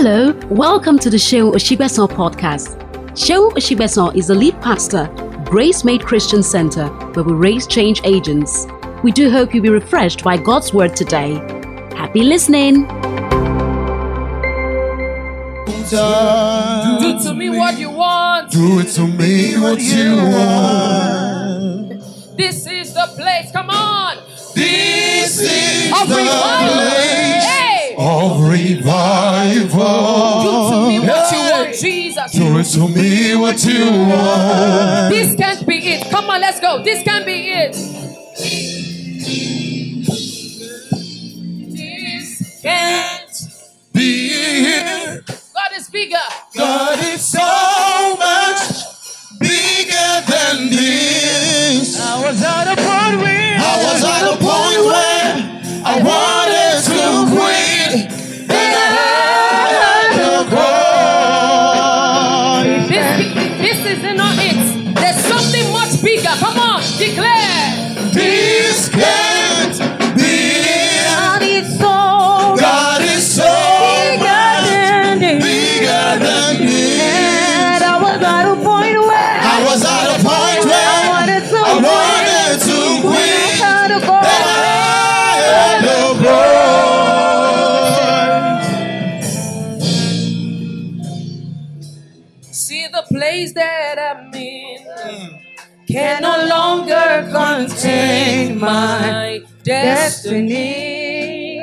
Hello, welcome to the Seun Osigbesan podcast. Seun Osigbesan is the lead pastor, Gracemade Christian Center, where we raise change agents. We do hope you'll be refreshed by God's word today. Happy listening. Do to me what you want. Do it to me what you want. This is the place. Come on. This is the place Hey. Of revival. Do to me what you want, Jesus. Do it to me what you want. This can't be it. Come on, let's go. This can be it. This can't. Be it. God is bigger. God is so See the place that I'm in mm. can no longer contain my destiny.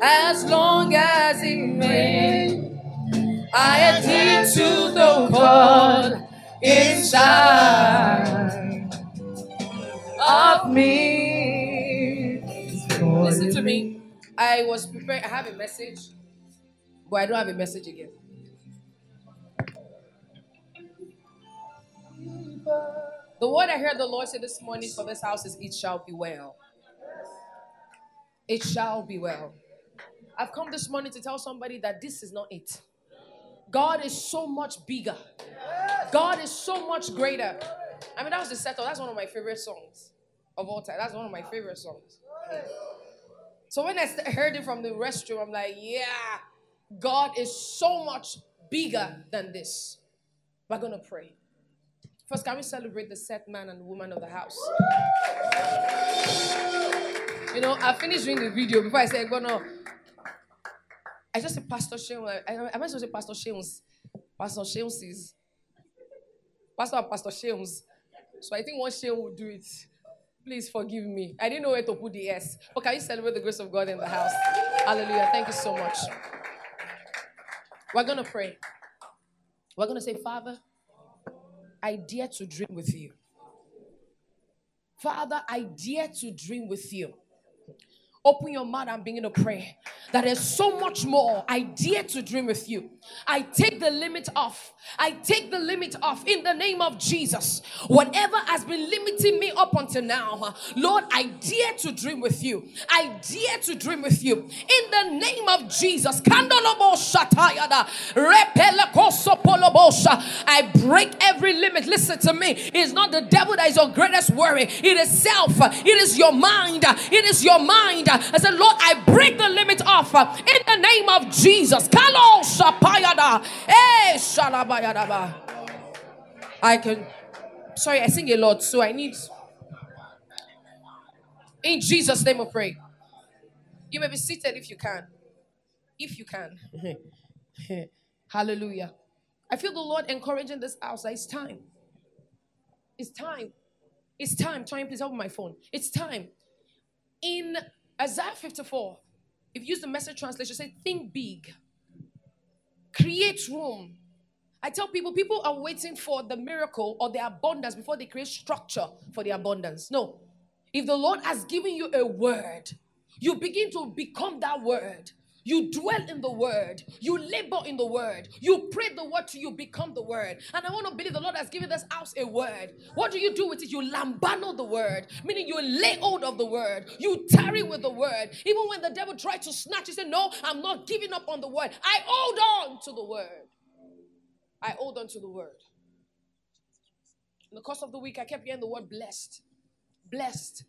As long as it may, I adhere to the call inside of me. Listen to me. I was prepared. I have a message, but I don't have a message again. The word I heard the Lord say this morning for this house is it shall be well. It shall be well. I've come this morning to tell somebody that this is not it. God is so much bigger. God is so much greater. I mean, that was the settle. That's one of my favorite songs of all time. That's one of my favorite songs. So when I heard it from the restroom, I'm like, yeah, God is so much bigger than this. We're going to pray. First, can we celebrate the set man and woman of the house? You know, I finished doing the video before I said, go no. I just said Pastor Seun. I, I, am I supposed to say Pastor Seun's? Pastor Seun's is. Pastor Pastor Seun's. So I think one Seun will do it. Please forgive me. I didn't know where to put the S. But can you celebrate the grace of God in the house? Hallelujah. Thank you so much. We're going to pray. We're going to say, Father, I dare to dream with you. Father, I dare to dream with you. Open your mouth and begin to pray. That is so much more. I dare to dream with you. I take the limit off. I take the limit off in the name of Jesus. Whatever has been limiting me up until now, Lord, I dare to dream with you. I dare to dream with you in the name of Jesus. I break every limit. Listen to me. It's not the devil that is your greatest worry. It is self. It is your mind. It is your mind. I said, Lord, I break the limit off uh, in the name of Jesus. Eh. I can. Sorry, I sing a lot, so I need. In Jesus' name, we pray. You may be seated if you can. If you can. Hallelujah. I feel the Lord encouraging this house it's time. It's time. It's time. Try and please open my phone. It's time. In Isaiah 54, if you use the message translation, say, think big. Create room. I tell people, people are waiting for the miracle or the abundance before they create structure for the abundance. No. If the Lord has given you a word, you begin to become that word. You dwell in the word. You labor in the word. You pray the word till you become the word. And I want to believe the Lord has given this house a word. What do you do with it? You lambano the word, meaning you lay hold of the word. You tarry with the word. Even when the devil tried to snatch, you say, No, I'm not giving up on the word. I hold on to the word. I hold on to the word. In the course of the week, I kept hearing the word blessed. Blessed.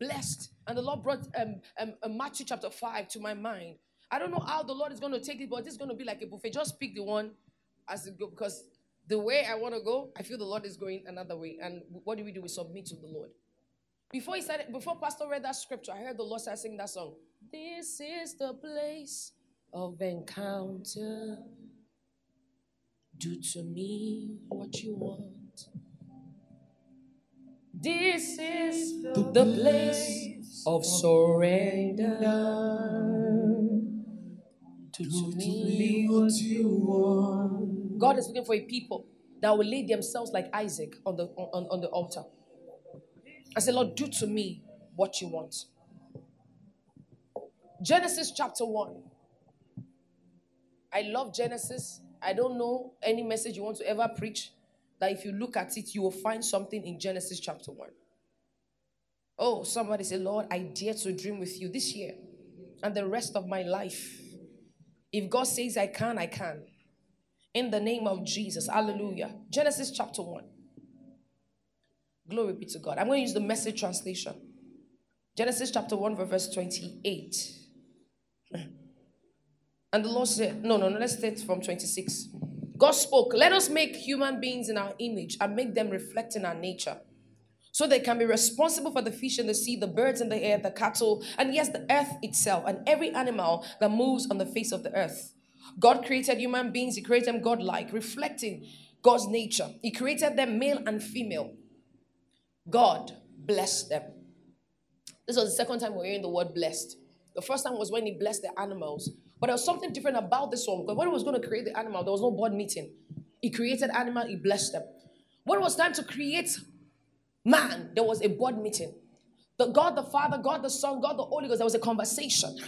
blessed. And the Lord brought um, um, uh, Matthew chapter 5 to my mind. I don't know how the Lord is going to take it, but is going to be like a buffet. Just pick the one as it go because the way I want to go, I feel the Lord is going another way. And what do we do? We submit to the Lord. Before he started, before Pastor read that scripture, I heard the Lord start singing that song. This is the place of encounter. Do to me what you want. This is the place of surrender. Do to me what you want. God is looking for a people that will lay themselves like Isaac on the on, on the altar. I say, Lord, do to me what you want. Genesis chapter 1. I love Genesis. I don't know any message you want to ever preach that if you look at it, you will find something in Genesis chapter 1. Oh, somebody say, Lord, I dare to dream with you this year and the rest of my life. If God says I can, I can. In the name of Jesus. Hallelujah. Genesis chapter 1. Glory be to God. I'm going to use the message translation. Genesis chapter 1, verse 28. And the Lord said, No, no, no, let's start from 26. God spoke, Let us make human beings in our image and make them reflect in our nature. So they can be responsible for the fish in the sea, the birds in the air, the cattle, and yes, the earth itself, and every animal that moves on the face of the earth. God created human beings, He created them God-like, reflecting God's nature. He created them male and female. God blessed them. This was the second time we are hearing the word blessed. The first time was when he blessed the animals. But there was something different about this one because when he was going to create the animal, there was no board meeting. He created animal, he blessed them. When it was time to create man, there was a board meeting. The God the Father, God the Son, God the Holy Ghost, there was a conversation.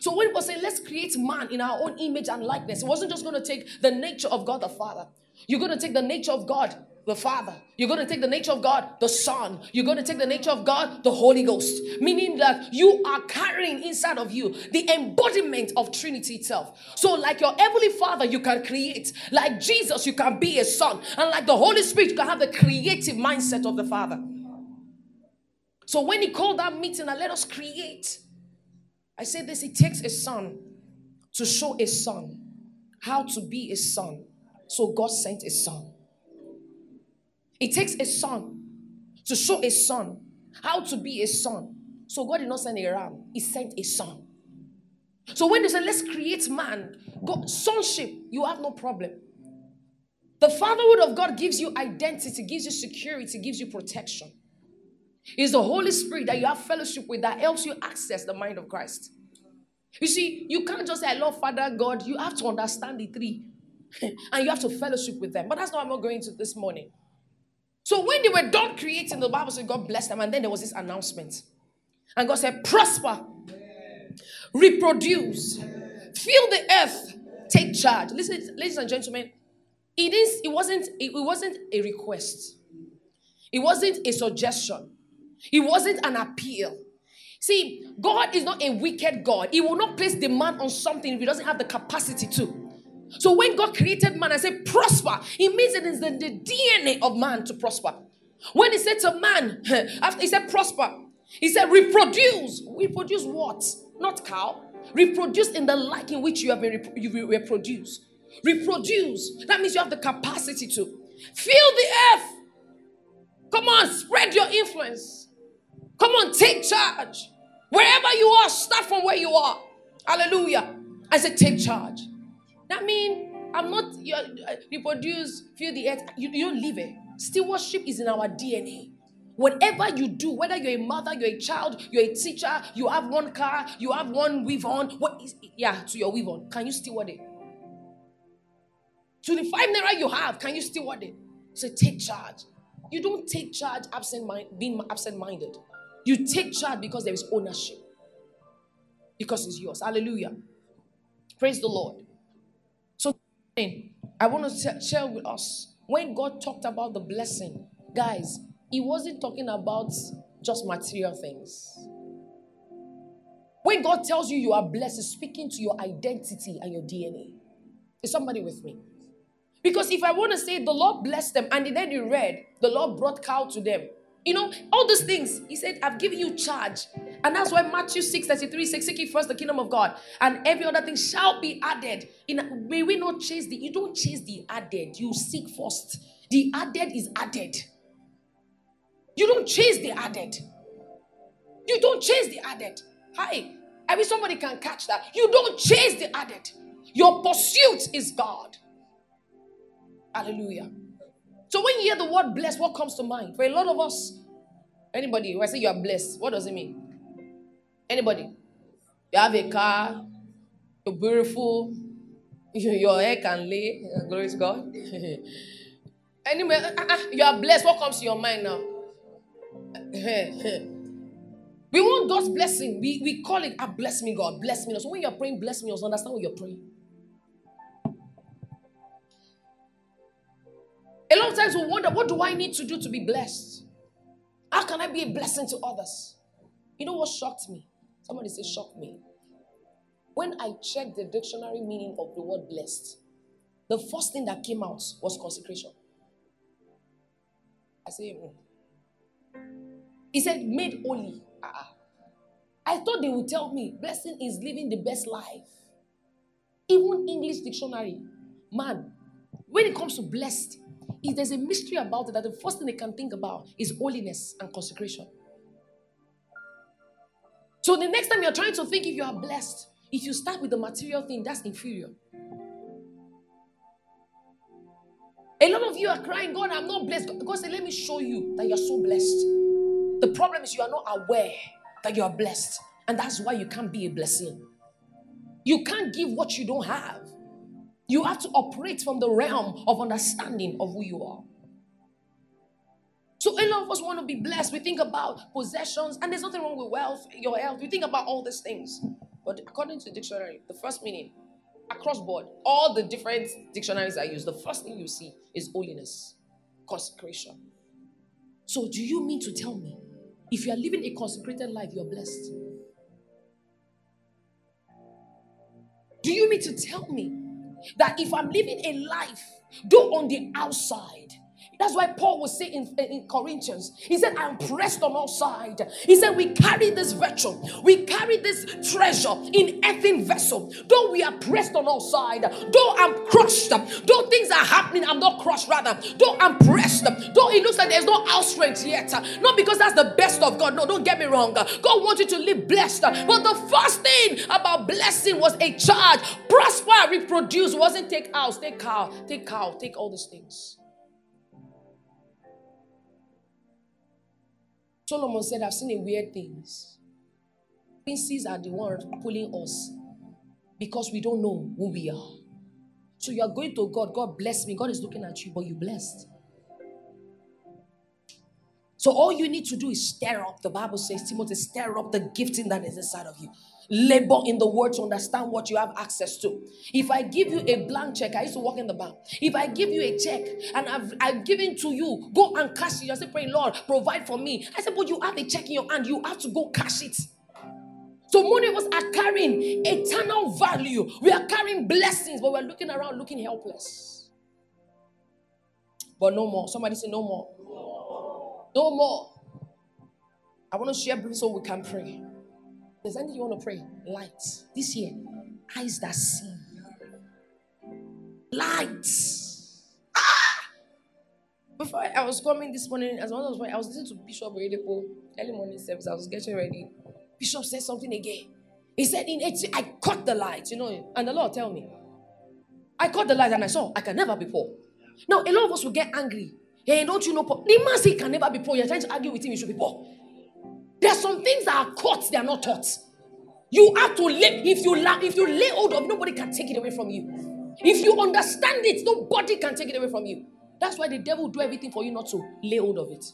So when was saying, let's create man in our own image and likeness, it wasn't just going to take the nature of God the Father. You're going to take the nature of God the Father. You're going to take the nature of God, the Son. You're going to take the nature of God, the Holy Ghost. Meaning that you are carrying inside of you the embodiment of Trinity itself. So, like your Heavenly Father, you can create. Like Jesus, you can be a Son. And like the Holy Spirit, you can have the creative mindset of the Father. So, when He called that meeting and let us create, I say this it takes a son to show a son how to be a son. So, God sent a son. It takes a son to show a son how to be a son. So God did not send a ram, He sent a son. So when they said, let's create man, God, sonship, you have no problem. The fatherhood of God gives you identity, gives you security, gives you protection. It's the Holy Spirit that you have fellowship with that helps you access the mind of Christ. You see, you can't just say, I love Father God. You have to understand the three. and you have to fellowship with them. But that's not what I'm going to this morning. So when they were done creating, the Bible said God blessed them, and then there was this announcement. And God said, Prosper, reproduce, fill the earth, take charge. Listen, ladies and gentlemen, it is, it wasn't, it wasn't a request, it wasn't a suggestion, it wasn't an appeal. See, God is not a wicked God. He will not place demand on something if he doesn't have the capacity to. So when God created man and said prosper, it means it is in the DNA of man to prosper. When he said to man, after he said prosper, he said reproduce. Reproduce what? Not cow. Reproduce in the like in which you have been rep- you reproduce. Reproduce. That means you have the capacity to fill the earth. Come on, spread your influence. Come on, take charge. Wherever you are, start from where you are. Hallelujah. I said, take charge. That means I'm not you uh, reproduce, feel the earth. You, you don't live it. Stewardship is in our DNA. Whatever you do, whether you're a mother, you're a child, you're a teacher, you have one car, you have one weave on, what is yeah, to your weave on. Can you steward it? To the five naira you have, can you steward it? So take charge. You don't take charge absent mind, being absent-minded. You take charge because there is ownership. Because it's yours. Hallelujah. Praise the Lord. I want to share with us when God talked about the blessing, guys, He wasn't talking about just material things. When God tells you you are blessed, He's speaking to your identity and your DNA. Is somebody with me? Because if I want to say the Lord blessed them, and then you read, the Lord brought cow to them, You know, all those things. He said, I've given you charge. And that's why Matthew 6 33 says, Seek first the kingdom of God, and every other thing shall be added. In, may we not chase the, you don't chase the added, you seek first. The added is added. You don't chase the added. You don't chase the added. Hi. I wish somebody can catch that. You don't chase the added. Your pursuit is God. Hallelujah. So when you hear the word blessed, what comes to mind? For a lot of us, anybody, when I say you are blessed, what does it mean? Anybody? You have a car, you're beautiful, your hair can lay, glory to God. anyway, uh, uh, you are blessed. What comes to your mind now? we want God's blessing. We, we call it, ah, bless me, God, bless me. So when you're praying, bless me, also understand what you're praying. A lot of times we wonder, what do I need to do to be blessed? How can I be a blessing to others? You know what shocked me? Somebody say, shock me. When I checked the dictionary meaning of the word blessed, the first thing that came out was consecration. I say, mm. he said, made holy. Uh-uh. I thought they would tell me blessing is living the best life. Even English dictionary, man, when it comes to blessed, if there's a mystery about it, that the first thing they can think about is holiness and consecration. So the next time you're trying to think if you are blessed, if you start with the material thing, that's inferior. A lot of you are crying, God, I'm not blessed. God said, Let me show you that you're so blessed. The problem is you are not aware that you are blessed. And that's why you can't be a blessing. You can't give what you don't have. You have to operate from the realm of understanding of who you are. So a lot of us want to be blessed. We think about possessions, and there's nothing wrong with wealth, your health. We think about all these things. But according to the dictionary, the first meaning, across board, all the different dictionaries I use, the first thing you see is holiness, consecration. So do you mean to tell me if you are living a consecrated life, you're blessed? Do you mean to tell me that if I'm living a life, though on the outside, that's why Paul was saying in, in, Corinthians, he said, I'm pressed on all sides. He said, We carry this virtue, we carry this treasure in earthen vessel. Though we are pressed on all sides, though I'm crushed, though things are happening, I'm not crushed, rather, though I'm pressed, though it looks like there's no outstrength yet. Not because that's the best of God. No, don't get me wrong. God wants you to live blessed. But the first thing about blessing was a charge. Prosper, reproduce, wasn't take house, take cow, take cow, take all these things. Solomon said, I've seen a weird things. Princes are the ones pulling us because we don't know who we are. So you are going to God, God bless me. God is looking at you, but you blessed. So all you need to do is stir up. The Bible says, Timothy, stir up the gifting that is inside of you. Labor in the word to understand what you have access to. If I give you a blank check, I used to work in the bank. If I give you a check and I've, I've given to you, go and cash it. You say, pray, Lord, provide for me. I said, but you have a check in your hand, you have to go cash it. So many of us are carrying eternal value. We are carrying blessings, but we're looking around looking helpless. But no more. Somebody say no more. No more. I want to share briefly so we can pray. There's anything you want to pray? Light. This year, eyes that see. Light. Ah! Before I was coming this morning, as one was I was listening to Bishop Oyedepo early morning service. I was getting ready. Bishop said something again. He said, In 18, I caught the light, you know, and the Lord tell me. I caught the light and I saw I can never be poor. Now, a lot of us will get angry Hey, don't you know? The man say can never be poor. You're trying to argue with him, You should be poor. There are some things that are caught, they are not taught. You have to live. If you la- if you lay hold of, nobody can take it away from you. If you understand it, nobody can take it away from you. That's why the devil do everything for you not to lay hold of it.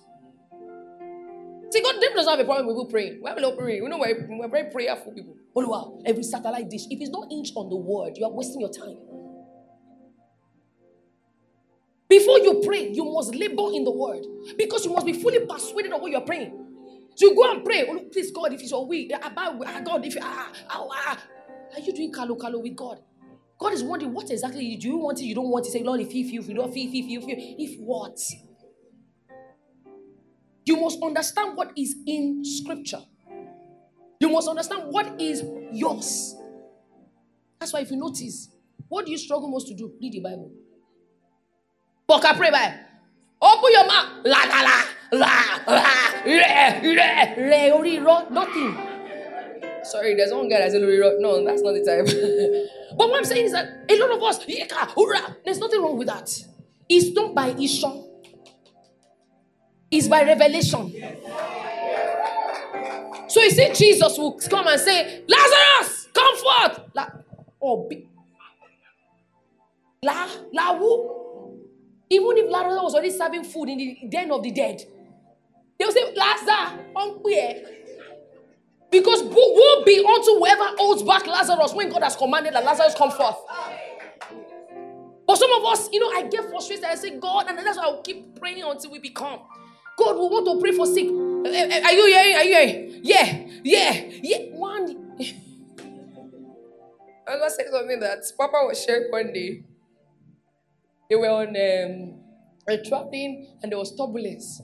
See, God devil doesn't have a problem with people praying. We have a lot of praying. We know we're, we're very prayerful people. Oh wow, every satellite dish. If it's not inch on the word, you are wasting your time. Before you pray, you must labor in the word because you must be fully persuaded of what you're praying. So go and pray. Oh, please, God, if it's your will, about God, if ah, ah, ah, are you doing kalo kalo with God? God is wondering what exactly do you want it, you don't want it. Say, Lord, if you if you don't feel, if you feel, if what? You must understand what is in scripture. You must understand what is yours. That's why if you notice, what do you struggle most to do? Read the Bible. Book pray by. Open your mouth. La la la la la nothing. Sorry, there's one guy that said. No, that's not the type. but what I'm saying is that a lot of us, there's nothing wrong with that. It's not by Ishon. It's by revelation. So you see, Jesus will come and say, Lazarus, come forth. La, oh, be, la, la, who? Even if Lazarus was already serving food in the den of the dead, they will say, Lazarus, unqueer. Because will be unto whoever holds back Lazarus when God has commanded that Lazarus come forth? But some of us, you know, I get frustrated. I say, God, and that's why I'll keep praying until we become. God, we want to pray for sick. Eh, eh, Are you hearing? Are you hearing? Yeah, yeah, yeah. One. I was gonna say something that Papa was sharing one day. They were on um, a traveling and there was turbulence.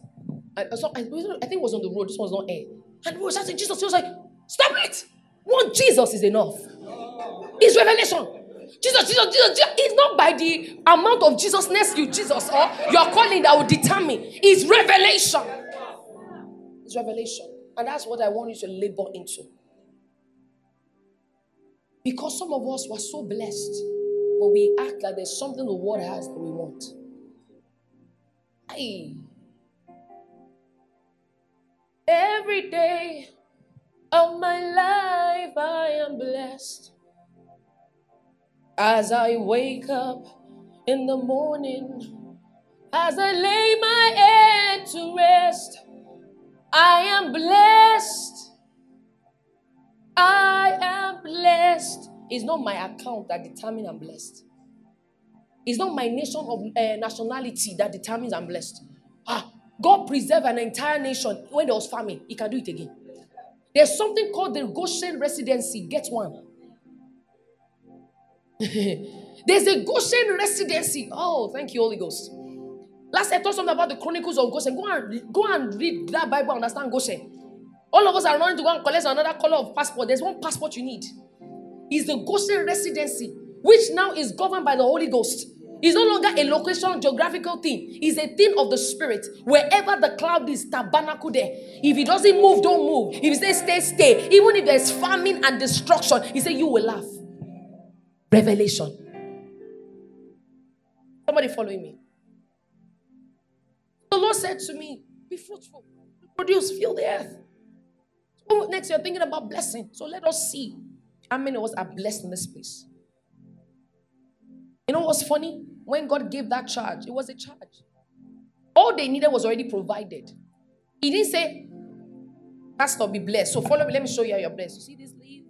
And so I, I think it was on the road. This was not air. And we were shouting, Jesus. He was like, "Stop it! One Jesus is enough. It's revelation." Jesus, Jesus, Jesus, Jesus. It's not by the amount of Jesusness you Jesus or your calling that will determine. It's revelation. It's revelation. And that's what I want you to labor into. Because some of us were so blessed, but we act like there's something the world has that we want. Hey. Every day of my life, I am blessed. As I wake up in the morning, as I lay my head to rest, I am blessed. I am blessed. It's not my account that determines I'm blessed. It's not my nation of uh, nationality that determines I'm blessed. God preserved an entire nation when there was famine. He can do it again. There's something called the Goshen residency. Get one. There's a Goshen residency. Oh, thank you, Holy Ghost. Last I taught something about the Chronicles of Goshen. Go and go and read that Bible, understand Goshen. All of us are running to go and collect another color of passport. There's one passport you need. It's the Goshen residency, which now is governed by the Holy Ghost. It's no longer a location, geographical thing. It's a thing of the spirit. Wherever the cloud is, tabernacle there. If it doesn't move, don't move. If it says stay, stay. Even if there's famine and destruction, he said you will laugh. Revelation. Somebody following me. The Lord said to me, Be fruitful, produce, fill the earth. Next, you're thinking about blessing. So let us see how many of us are blessed in this place. You know what's funny? When God gave that charge, it was a charge. All they needed was already provided. He didn't say, Pastor, be blessed. So follow me. Let me show you how you're blessed. You see this leaf?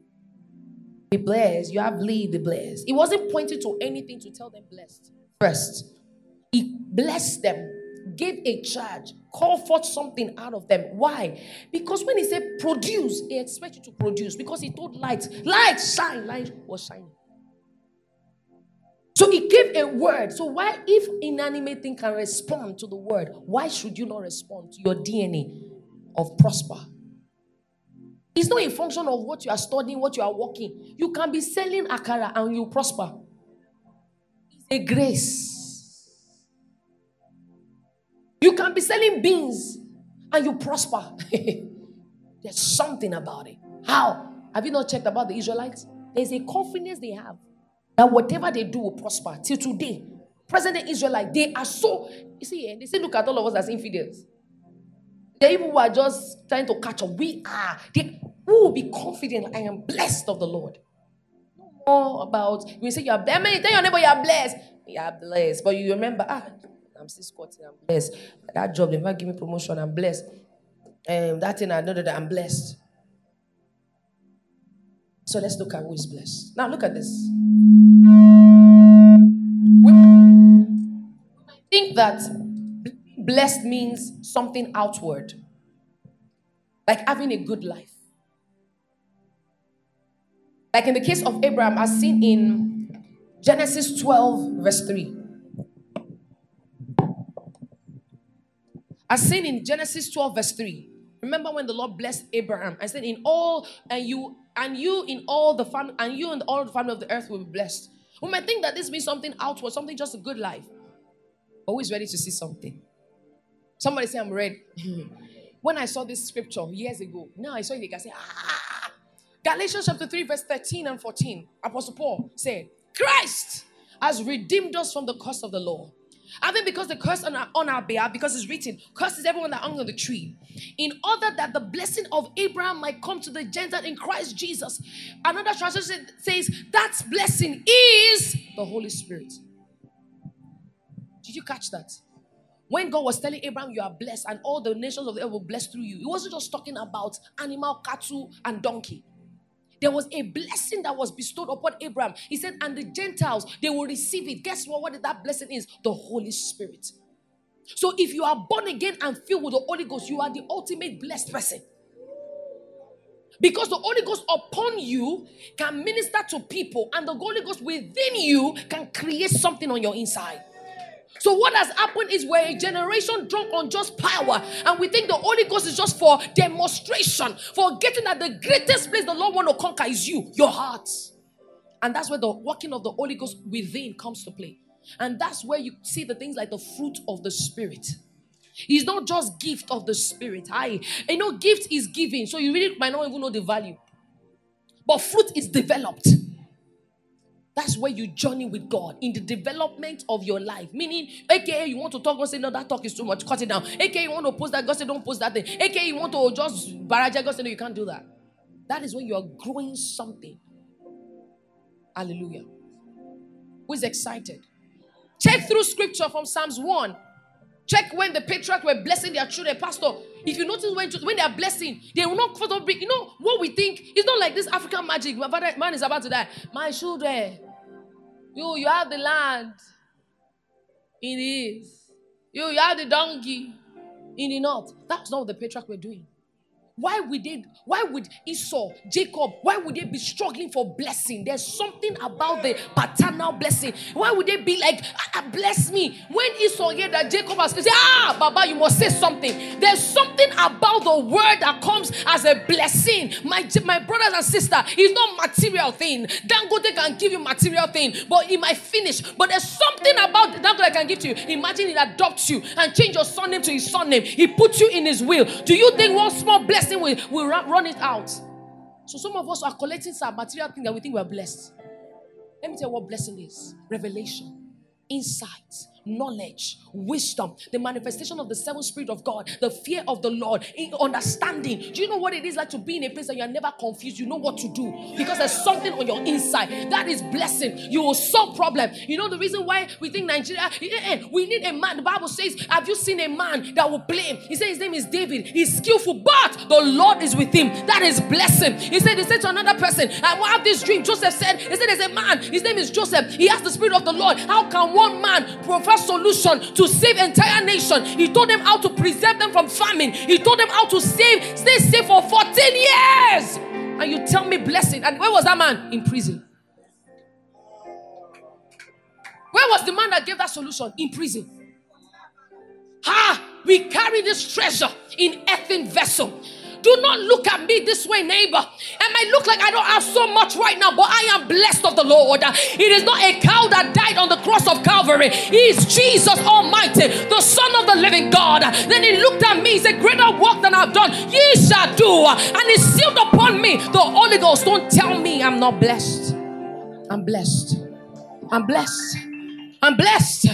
Be blessed. You have leave, be blessed. He wasn't pointing to anything to tell them blessed. First, he blessed them, gave a charge, called forth something out of them. Why? Because when he said produce, he expects you to produce. Because he told light, light shine, light was shining. So he gave a word. So why, if inanimate thing can respond to the word, why should you not respond to your DNA of prosper? It's not a function of what you are studying, what you are working. You can be selling akara and you prosper. It's a grace. You can be selling beans and you prosper. There's something about it. How? Have you not checked about the Israelites? There's a confidence they have that whatever they do will prosper till today. Present Israelite, they are so you see, eh, they say, look at all of us as infidels. The people who are just trying to catch up. We are. They we will be confident. I am blessed of the Lord. No more about you say you are blessed. Tell your neighbor you are blessed. You are blessed. But you remember, ah, I'm still squatting, I'm blessed. That job, they might give me promotion, I'm blessed. Um, that thing I know that I'm blessed. So let's look at who is blessed. Now look at this. We think that blessed means something outward, like having a good life. Like in the case of Abraham, as seen in Genesis 12, verse 3. As seen in Genesis 12, verse 3. Remember when the Lord blessed Abraham and said, In all and you and you in all the family and you and all the family of the earth will be blessed. We might think that this means something outward, something just a good life. Always ready to see something. Somebody say, I'm ready. when I saw this scripture years ago, now I saw it, I say, ah. Galatians chapter 3, verse 13 and 14. Apostle Paul said, Christ has redeemed us from the curse of the law. I think because the curse on our, on our behalf, because it's written, curses everyone that hung on the tree, in order that the blessing of Abraham might come to the Gentile in Christ Jesus. Another translation says that blessing is the Holy Spirit. Did you catch that? When God was telling Abraham, You are blessed, and all the nations of the earth will bless through you, He wasn't just talking about animal, cattle, and donkey. There was a blessing that was bestowed upon Abraham. He said, and the Gentiles, they will receive it. Guess what? What that blessing is? The Holy Spirit. So if you are born again and filled with the Holy Ghost, you are the ultimate blessed person. Because the Holy Ghost upon you can minister to people, and the Holy Ghost within you can create something on your inside. So what has happened is we're a generation drunk on just power, and we think the Holy Ghost is just for demonstration, forgetting that the greatest place the Lord want to conquer is you, your heart. And that's where the working of the Holy Ghost within comes to play. And that's where you see the things like the fruit of the Spirit. It's not just gift of the Spirit. I, you know, gift is given, so you really might not even know the value. But fruit is developed. That's where you journey with God in the development of your life. Meaning, aka you want to talk, God say, no, that talk is too much, cut it down. Aka you want to post that, God say, don't post that thing. Aka you want to just barrage, God say, no, you can't do that. That is when you are growing something. Hallelujah. Who is excited? Check through scripture from Psalms 1. Check when the patriarchs were blessing their children. Pastor, if you notice when, when they are blessing, they will not first bring, you know, what we think, it's not like this African magic. My man is about to die. My children, you, you have the land. in the is. You, you have the donkey in the north. That's not what the patriarch were doing. Why would they, why would Esau, Jacob, why would they be struggling for blessing? There's something about the paternal blessing. Why would they be like, ah, ah bless me? When Esau heard that Jacob has said, ah, Baba, you must say something. There's something about the word that comes as a blessing. My, my brothers and sisters, it's not material thing. Dangote can give you material thing, but he might finish. But there's something about Dangote can give to you. Imagine he adopts you and change your surname to his surname. He puts you in his will. Do you think one small blessing blessing will, will run, it out. So some of us are collecting some material thing that we think we're blessed. Let me tell you what blessing is revelation, insight, knowledge, wisdom, the manifestation of the seven spirit of God, the fear of the Lord, understanding. Do you know what it is like to be in a place that you are never confused? You know what to do because there's something on your inside that is blessing. You will solve problem. You know the reason why we think Nigeria, eh, eh, we need a man. The Bible says, "Have you seen a man that will blame?" He said his name is David. He's skillful, but the Lord is with him. That is blessing. He said, he said to another person, "I have this dream." Joseph said, "He said there's a man. His name is Joseph. He has the spirit of the Lord. How can one man profess?" Solution to save entire nation. He told them how to preserve them from famine. He told them how to save, stay safe for 14 years. And you tell me blessing. And where was that man? In prison. Where was the man that gave that solution? In prison. Ha! We carry this treasure in earthen vessel. Do not look at me this way, neighbor. It might look like I don't have so much right now, but I am blessed of the Lord. It is not a cow that died on the cross of Calvary. He is Jesus Almighty, the Son of the living God. Then he looked at me, he said, Greater work than I've done, ye shall do. And he sealed upon me the Holy Ghost. Don't tell me I'm not blessed. I'm blessed. I'm blessed. I'm blessed.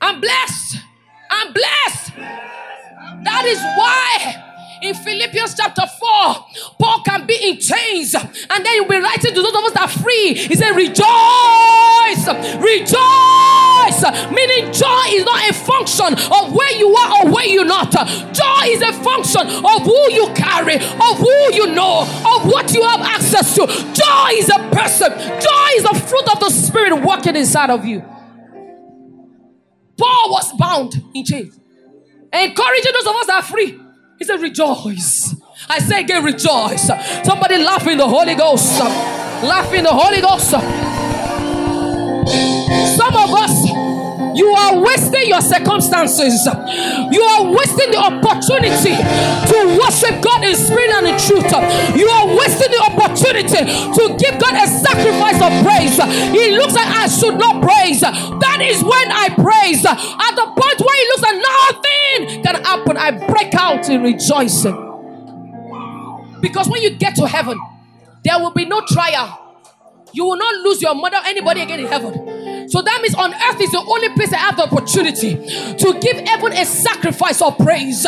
I'm blessed. I'm blessed. That is why in Philippians chapter 4, Paul can be in chains and then he'll be writing to those of us that are free. He said, Rejoice, rejoice. Meaning, joy is not a function of where you are or where you're not. Joy is a function of who you carry, of who you know, of what you have access to. Joy is a person, joy is the fruit of the Spirit working inside of you. Paul was bound in chains, encouraging those of us that are free. He said, Rejoice. I say again, rejoice. Somebody laugh in the Holy Ghost. Laugh in the Holy Ghost. Some of us, You are wasting your circumstances. You are wasting the opportunity to worship God in spirit and in truth. You are wasting the opportunity to give God a sacrifice of praise. He looks like I should not praise. That is when I praise. At the point where he looks like nothing can happen, I break out in rejoicing. Because when you get to heaven, there will be no trial. You will not lose your mother, anybody again in heaven. So that means on earth is the only place I have the opportunity to give heaven a sacrifice of praise.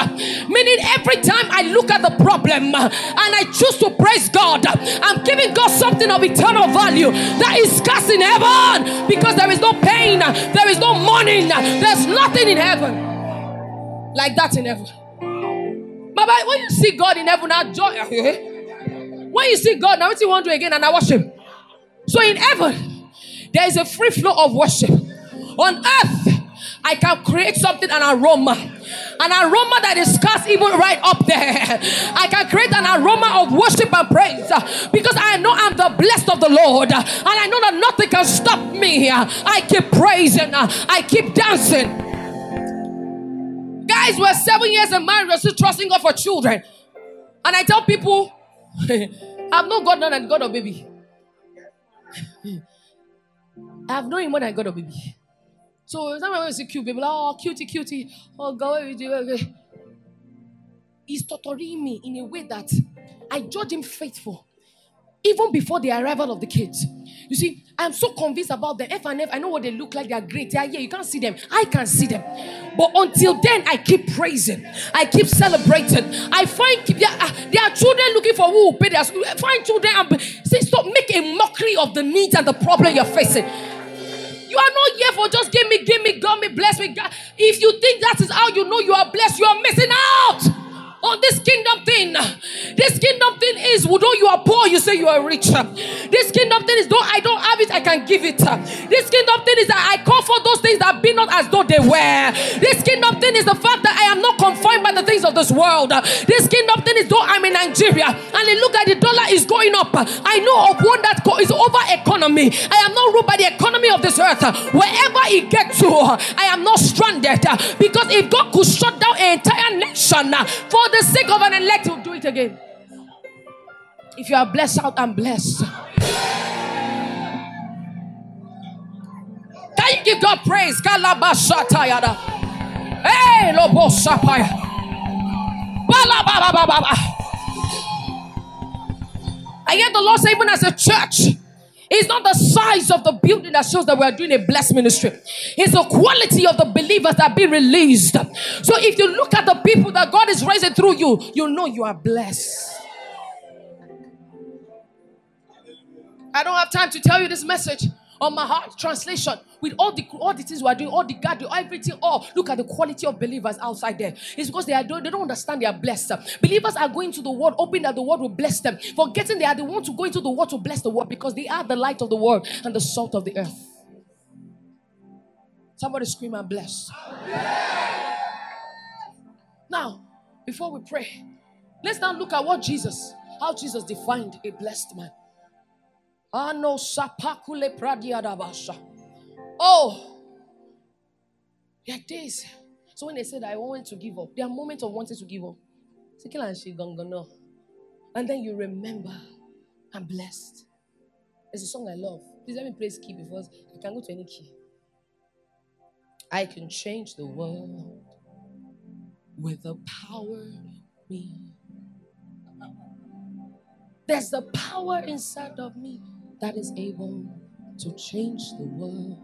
Meaning, every time I look at the problem and I choose to praise God, I'm giving God something of eternal value that is scarce in heaven because there is no pain, there is no mourning, there's nothing in heaven like that in heaven. But when you see God in heaven, I joy. When you see God, now what you want to do again and I worship. So in heaven, there is a free flow of worship. On earth, I can create something, an aroma. An aroma that is cast even right up there. I can create an aroma of worship and praise uh, because I know I'm the blessed of the Lord. Uh, and I know that nothing can stop me. Uh. I keep praising, I keep dancing. Guys, we're seven years in marriage, we're still trusting God for children. And I tell people, I've not God and God of baby. I've known him when I got of baby. So sometimes when you see cute baby, like, oh cutie, cutie, oh God, what you? He's torturing me in a way that I judge him faithful even before the arrival of the kids. You see, I'm so convinced about them. F and F, I know what they look like. They are great. They are here. You can't see them. I can see them. But until then, I keep praising. I keep celebrating. I find there are, there are children looking for who will pay their. Find children and say, stop, make a mockery of the needs and the problem you're facing. You are not here for just give me, give me, God me, bless me. God. If you think that is how you know you are blessed, you are missing out on this kingdom thing. This kingdom thing is, although you are poor, you say you are rich. This kingdom thing is, though I don't have it, I can give it. This kingdom thing is that I call for those things that be not as though they were. This kingdom thing is the fact that I am not confined by the things of this world. This kingdom thing is, though I'm in Nigeria and they look at the dollar is going up. I know of one that is over economy. I am not ruled by the economy of this earth. Wherever it gets to, I am not stranded. Because if God could shut down an entire nation for the sake of an elect, he'll do it again. If you are blessed out, I'm blessed. Can you give God praise? Hey, Lobo Sapaya. I hear the Lord say, even as a church, it's not the size of the building that shows that we are doing a blessed ministry. It's the quality of the believers that be released. So if you look at the people that God is raising through you, you know you are blessed. I don't have time to tell you this message on my heart translation with all the all the things we are doing, all the gathering, everything. Oh, look at the quality of believers outside there. It's because they are they don't understand they are blessed. Believers are going to the world, hoping that the world will bless them. Forgetting they are the want to go into the world to bless the world because they are the light of the world and the salt of the earth. Somebody scream, and bless. Now, before we pray, let's now look at what Jesus, how Jesus defined a blessed man. Ano sapakule pradiadabasha. Oh, are days. So when they said I wanted to give up, there are moments of wanting to give up. And then you remember, I'm blessed. It's a song I love. Please let me play key because I can go to any key. I can change the world with the power in me. There's the power inside of me that is able to change the world.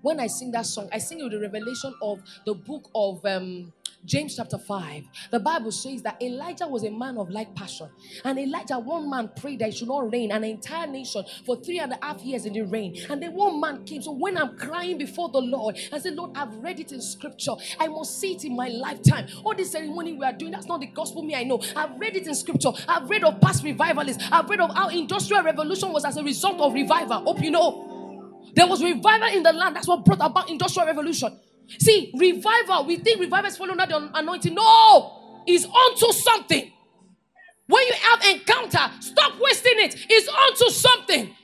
When I sing that song, I sing with the revelation of the book of um, James chapter 5, the Bible says that Elijah was a man of like passion. And Elijah, one man prayed that it should not rain, an entire nation for three and a half years in the rain. And then one man came. So when I'm crying before the Lord, I said, Lord, I've read it in scripture. I must see it in my lifetime. All this ceremony we are doing, that's not the gospel me I know. I've read it in scripture. I've read of past revivalists. I've read of how industrial revolution was as a result of revival. Hope you know. There was revival in the land. That's what brought about industrial revolution. See, revival, we think revival is following the anointing. No, it's onto something. When you have encounter, stop wasting it. It's onto something.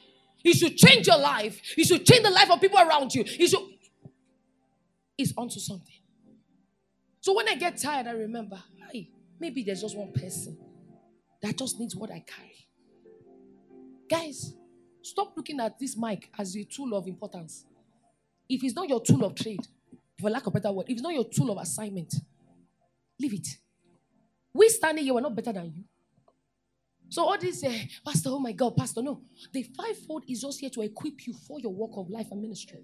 It should change your life. It should change the life of people around you. Should. is onto something. So when I get tired, I remember, hey, maybe there's just one person that just needs what I carry. Guys, stop looking at this mic as a tool of importance. If it's not your tool of trade, for lack of better word, if it's not your tool of assignment, leave it. We standing here, we're not better than you. So all this, uh, Pastor, oh my God, Pastor, no. The fivefold is just here to equip you for your work of life and ministry.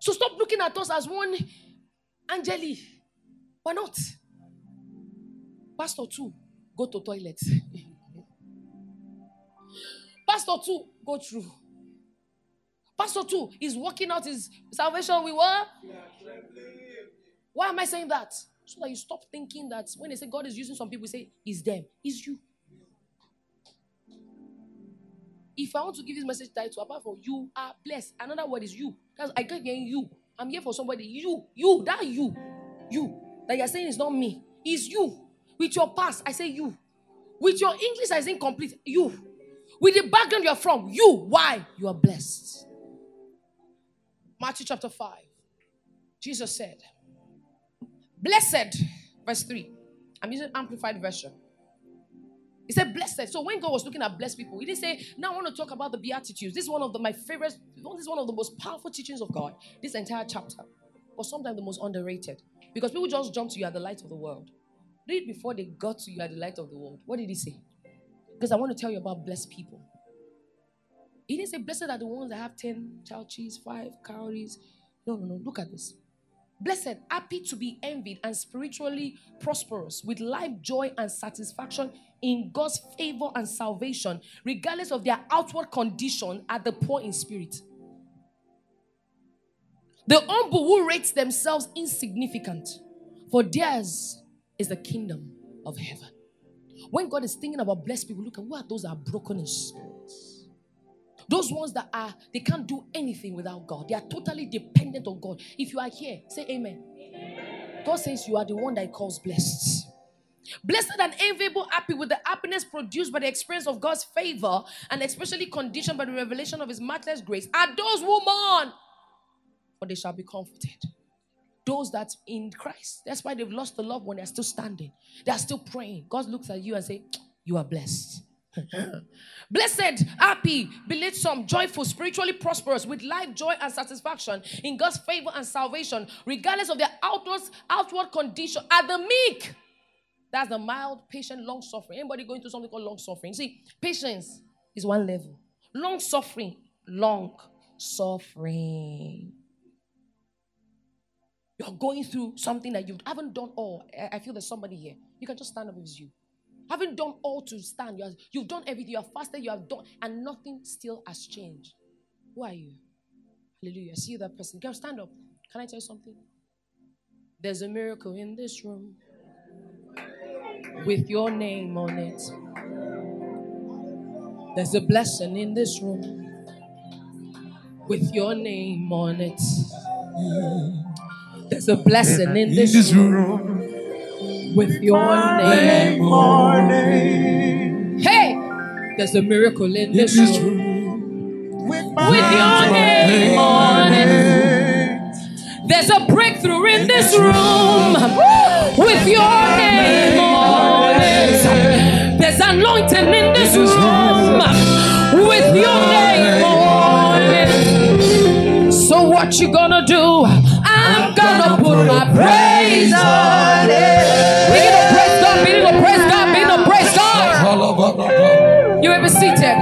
So stop looking at us as one Angeli. Why not? Pastor two, go to toilet. Pastor two, go through. Pastor two is working out his salvation with what? Why am I saying that? So that you stop thinking that when they say God is using some people, say it's them, it's you. If I want to give this message title, apart from you are blessed, another word is you. That's I can't get you. I'm here for somebody. You, you, that you, you. That you're saying is not me. It's you. With your past, I say you. With your English is incomplete, you. With the background you're from, you. Why? You are blessed. Matthew chapter 5. Jesus said, Blessed, verse 3. I'm using amplified version. He said, blessed. So when God was looking at blessed people, he didn't say, now I want to talk about the Beatitudes. This is one of the, my favorite, this is one of the most powerful teachings of God, this entire chapter. But sometimes the most underrated. Because people just jump to you at the light of the world. Read before they got to you at the light of the world. What did he say? Because I want to tell you about blessed people. He didn't say, blessed are the ones that have 10 chow cheese, 5 calories. No, no, no. Look at this. Blessed, happy to be envied and spiritually prosperous with life, joy, and satisfaction in God's favor and salvation, regardless of their outward condition, are the poor in spirit. The humble who rates themselves insignificant, for theirs is the kingdom of heaven. When God is thinking about blessed people, look at who are those are broken in spirits. Those ones that are, they can't do anything without God. They are totally dependent on God. If you are here, say amen. amen. God says you are the one that he calls blessed. Blessed and enviable, happy with the happiness produced by the experience of God's favor and especially conditioned by the revelation of his matchless grace are those who mourn, for they shall be comforted. Those that in Christ, that's why they've lost the love when they're still standing, they're still praying. God looks at you and say, "You are blessed." Blessed, happy, some joyful, spiritually prosperous, with life, joy, and satisfaction in God's favor and salvation, regardless of their outward, outward condition, are the meek. That's the mild, patient, long suffering. Anybody going through something called long suffering? See, patience is one level. Long suffering, long suffering. You're going through something that you haven't done all. I feel there's somebody here. You can just stand up with you. Having done all to stand, you have, you've done everything, you have fasted, you have done, and nothing still has changed. Who are you? Hallelujah. See that person. Girl, stand up. Can I tell you something? There's a miracle in this room with your name on it. There's a blessing in this room with your name on it. There's a blessing in this room with your name on it. Hey, there's a miracle in this room with, your name on it. There's a breakthrough in this room with your name on it. There's anointing in this room with your name on it. So what you gonna do? Gonna put my praise on it. You ever seated?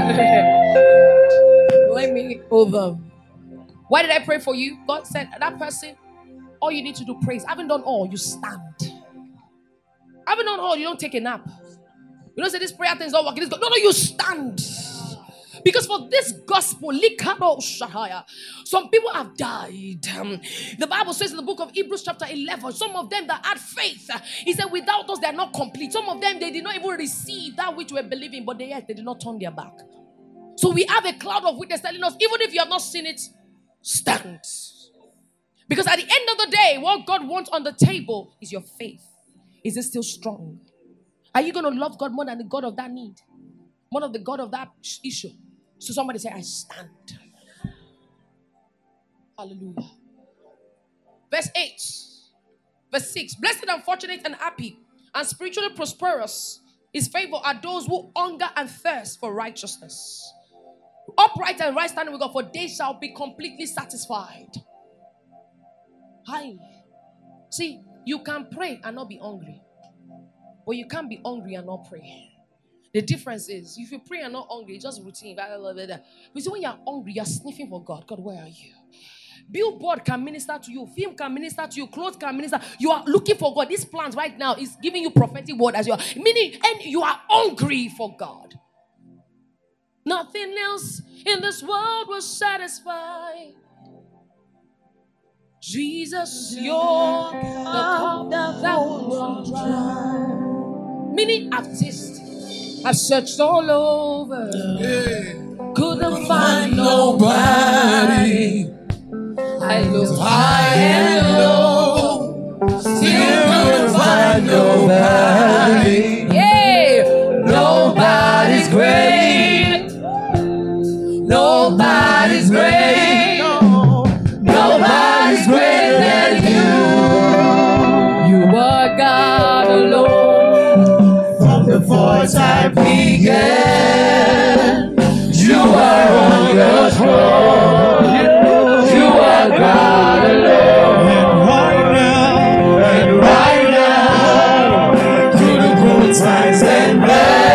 Let me over. Why did I pray for you? God said that person, all you need to do praise. I haven't done all, you stand. I haven't done all, you don't take a nap. You don't say this prayer thing is not working. No, no, you stand. Because for this gospel, some people have died. Um, the Bible says in the book of Hebrews, chapter 11, some of them that had faith, he said, without us, they are not complete. Some of them, they did not even receive that which we're believing, but they, yet they did not turn their back. So we have a cloud of witness telling us, even if you have not seen it, stand. Because at the end of the day, what God wants on the table is your faith. Is it still strong? Are you going to love God more than the God of that need? More than the God of that issue? So somebody say, I stand. Hallelujah. Verse 8. Verse 6. Blessed and fortunate and happy and spiritually prosperous is favor are those who hunger and thirst for righteousness. Upright and right standing with God, for they shall be completely satisfied. Hi. See, you can pray and not be hungry, but you can't be hungry and not pray. The difference is if you pray and not hungry, just routine. Blah, blah, blah, blah. But see, when you're hungry, you're sniffing for God. God, where are you? Billboard can minister to you, film can minister to you, clothes can minister. You are looking for God. This plant right now is giving you prophetic word as you are meaning, and you are hungry for God. Nothing else in this world will satisfy. Jesus, you're the cup that will dry. Meaning, I've tasted, I've searched all over, couldn't find nobody. I looked high and low, still couldn't find nobody. Yeah, nobody's great. Nobody's great. Voice I began, You are on your throne. You are God alone. and right now, and right now, through the good times and bad,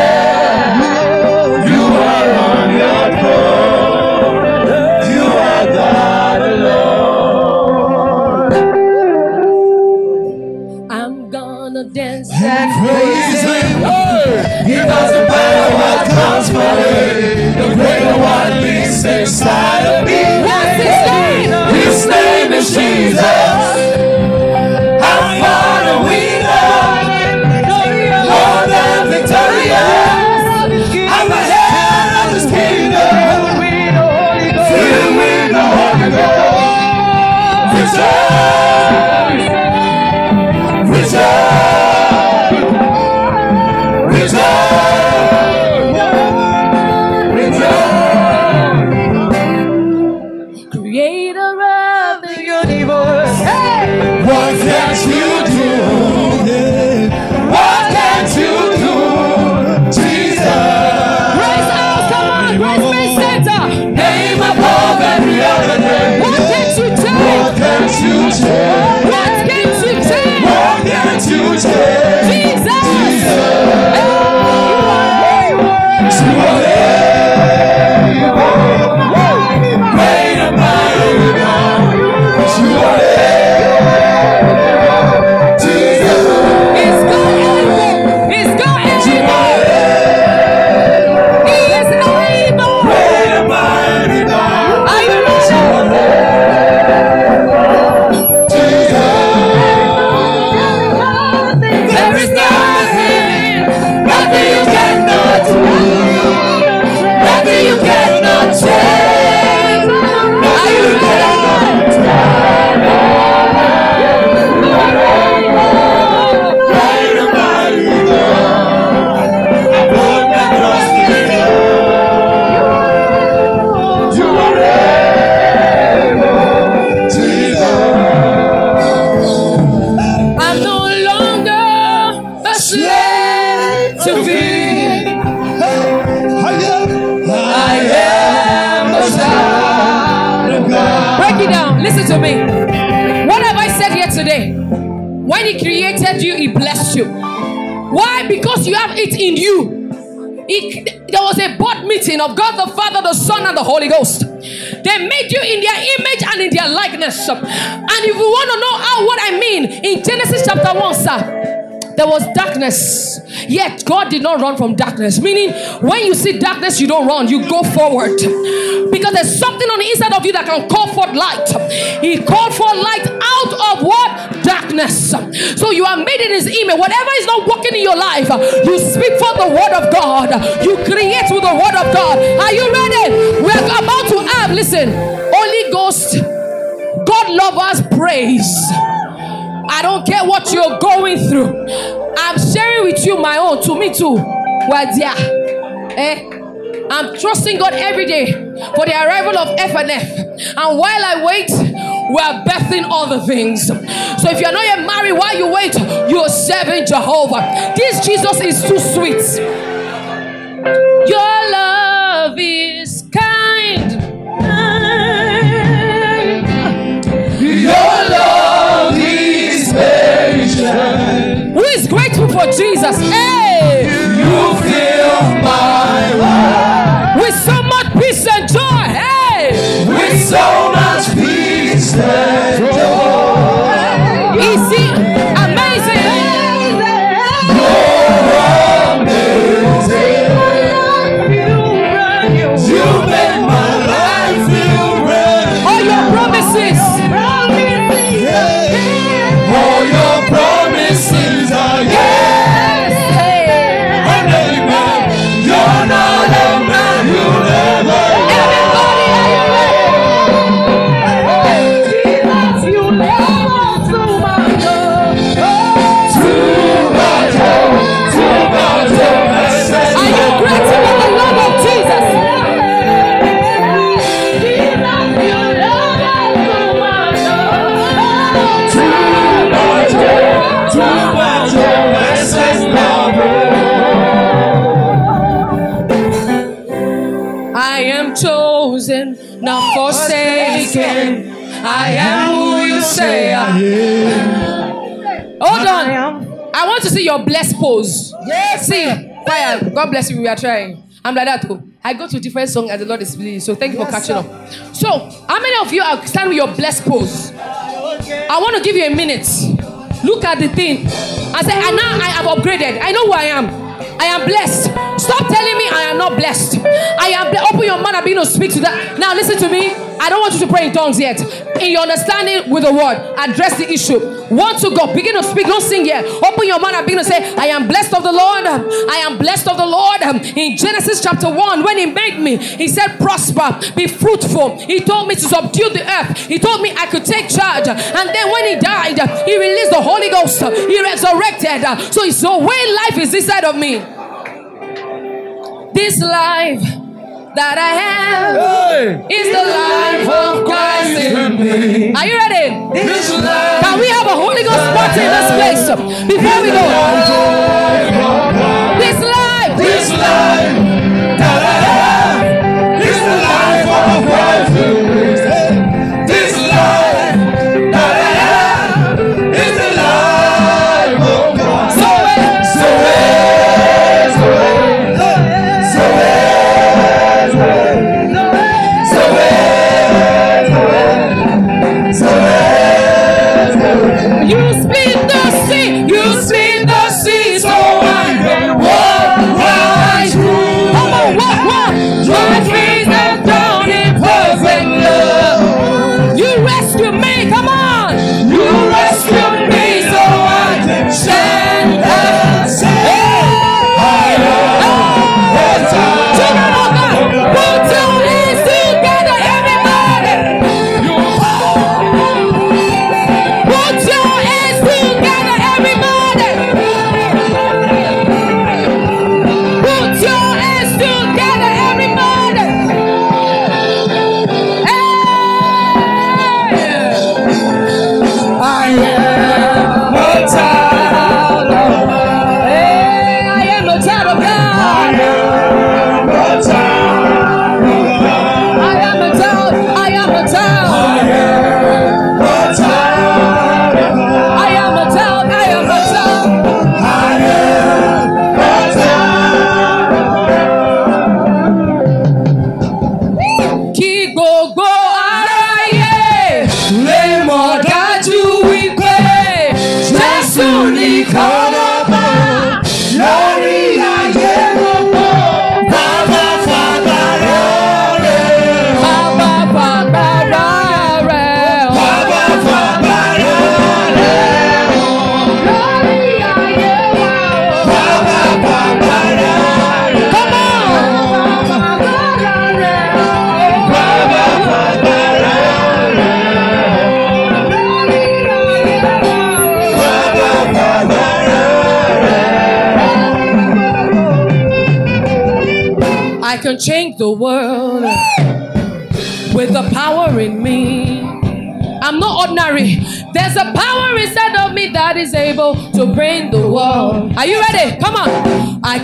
Made you in their image and in their likeness. And if you want to know how what I mean, in Genesis chapter 1, sir, there was darkness. Yet God did not run from darkness. Meaning, when you see darkness, you don't run, you go forward. Because there's something on the inside of you that can call forth light. He called for light out of what? Darkness. So you are made in his image. Whatever is not working in your life, you speak for the word of God. You create with the word of God. Are you ready? We're about to have, listen, Holy Ghost, God lovers praise. I don't care what you're going through. I'm sharing with you my own. To me too. Well, yeah. Eh? I'm trusting God every day for the arrival of FNF. And F. And while I wait, we are birthing other things. So if you're not yet married, while you wait, you're serving Jehovah. This Jesus is too sweet. Your love is kind. Jesus? Hey! You fill my life With so much peace and joy. Hey! with so much peace God bless you. We are trying. I'm like that too. I go to different song as the Lord is pleased. So thank you for catching up. So, how many of you are standing with your blessed pose? I want to give you a minute. Look at the thing. I say, and now I have upgraded. I know who I am. I am blessed. Stop telling me I am not blessed. I am ble- open your mouth and begin to speak to that. Now listen to me. I don't want you to pray in tongues yet. In your understanding with the word, address the issue. Want to go, begin to speak. Don't sing yet. Open your mouth and begin to say, I am blessed of the Lord. I am blessed of the Lord. In Genesis chapter 1, when he made me, he said, prosper, be fruitful. He told me to subdue the earth. He told me I could take charge. And then when he died, he released the Holy Ghost. He resurrected. So the way life is inside of me. This life that I have is the life of Christ in me. Are you ready? This life Can we have a Holy Ghost party in this place before we go? This life, This life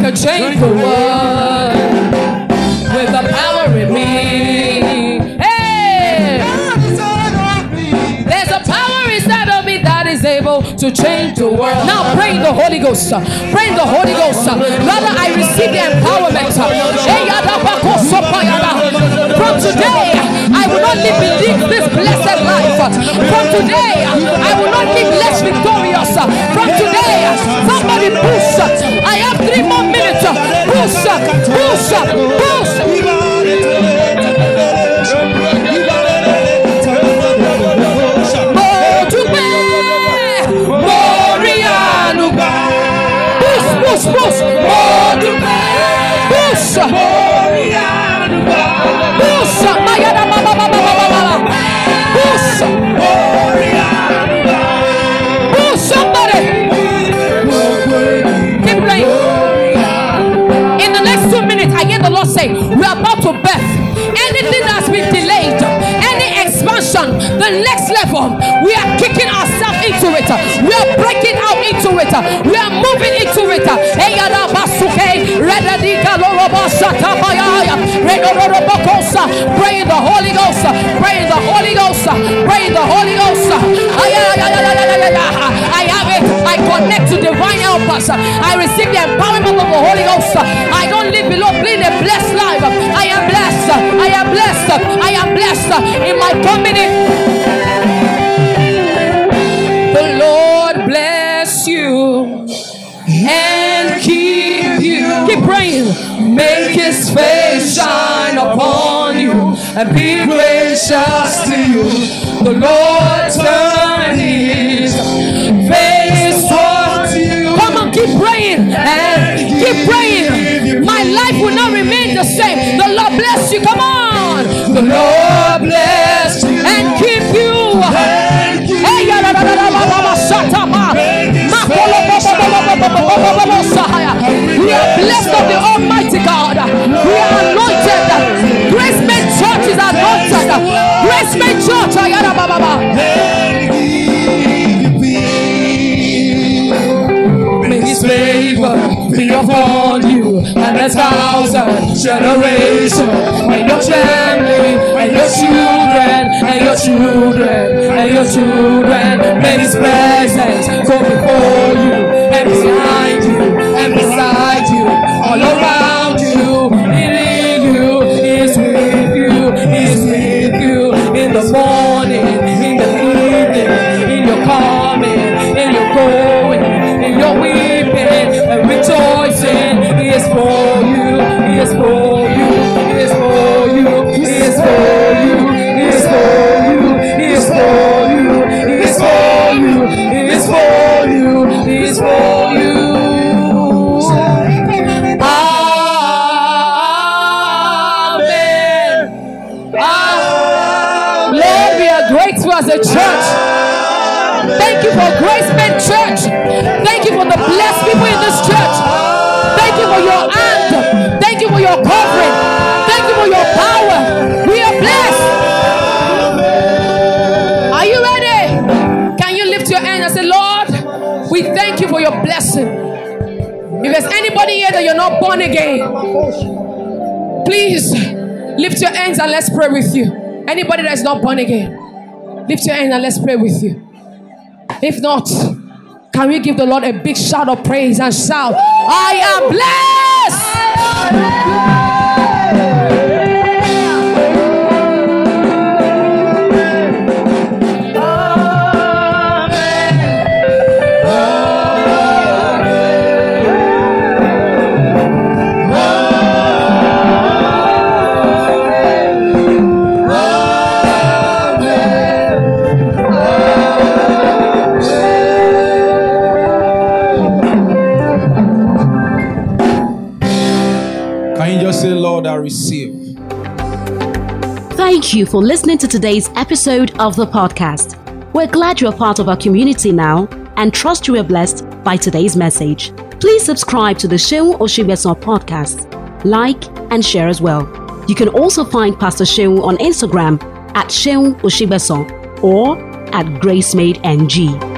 I can change the world with the power in me. Hey! There's a power inside of me that is able to change the world. Now pray in the Holy Ghost. Pray in the Holy Ghost. Rather, I receive the empowerment. From today, I will not live beneath this blessed life. From today, I will not live less victorious. From today, somebody push. I have three more Tête, pousse, pousse, pousse. Motume, Morianuba. Pousse, pousse, pousse. Motume, pousse. It. We are moving into it. Pray in the Holy Ghost. Pray in the Holy Ghost. Pray in the Holy Ghost. I have it. I connect to divine helpers. I receive the empowerment of the Holy Ghost. I don't live below, live a blessed life. I am blessed. I am blessed. I am blessed in my coming his face shine upon you and be gracious to you. The Lord turn his face towards you. Come on, keep praying and keep praying. My life will not remain the same. The Lord bless you. Come on. The Lord bless you and keep you. Hey, ya, da, da, da, da, ba, ba, ba, Gracemade Church. May His favor be upon you and a thousand generations, and your family, and your children, and your children, and your children. May His presence go before you, and behind you, church. Thank you for Gracemade Church. Thank you for the blessed people in this church. Thank you for your hand. Thank you for your covering. Thank you for your power. We are blessed. Are you ready? Can you lift your hand and say, Lord, we thank you for your blessing. If there's anybody here that you're not born again, please lift your hands and let's pray with you. Anybody that's not born again, lift your hand and let's pray with you. If not, can we give the Lord a big shout of praise and shout, I am blessed? Can I receive? Thank you for listening to today's episode of the podcast. We're glad you're part of our community now and trust you were blessed by today's message. Please subscribe to the Seun Osigbesan podcast, like, and share as well. You can also find Pastor Seun on Instagram at Seun Osigbesan or at Gracemade NG.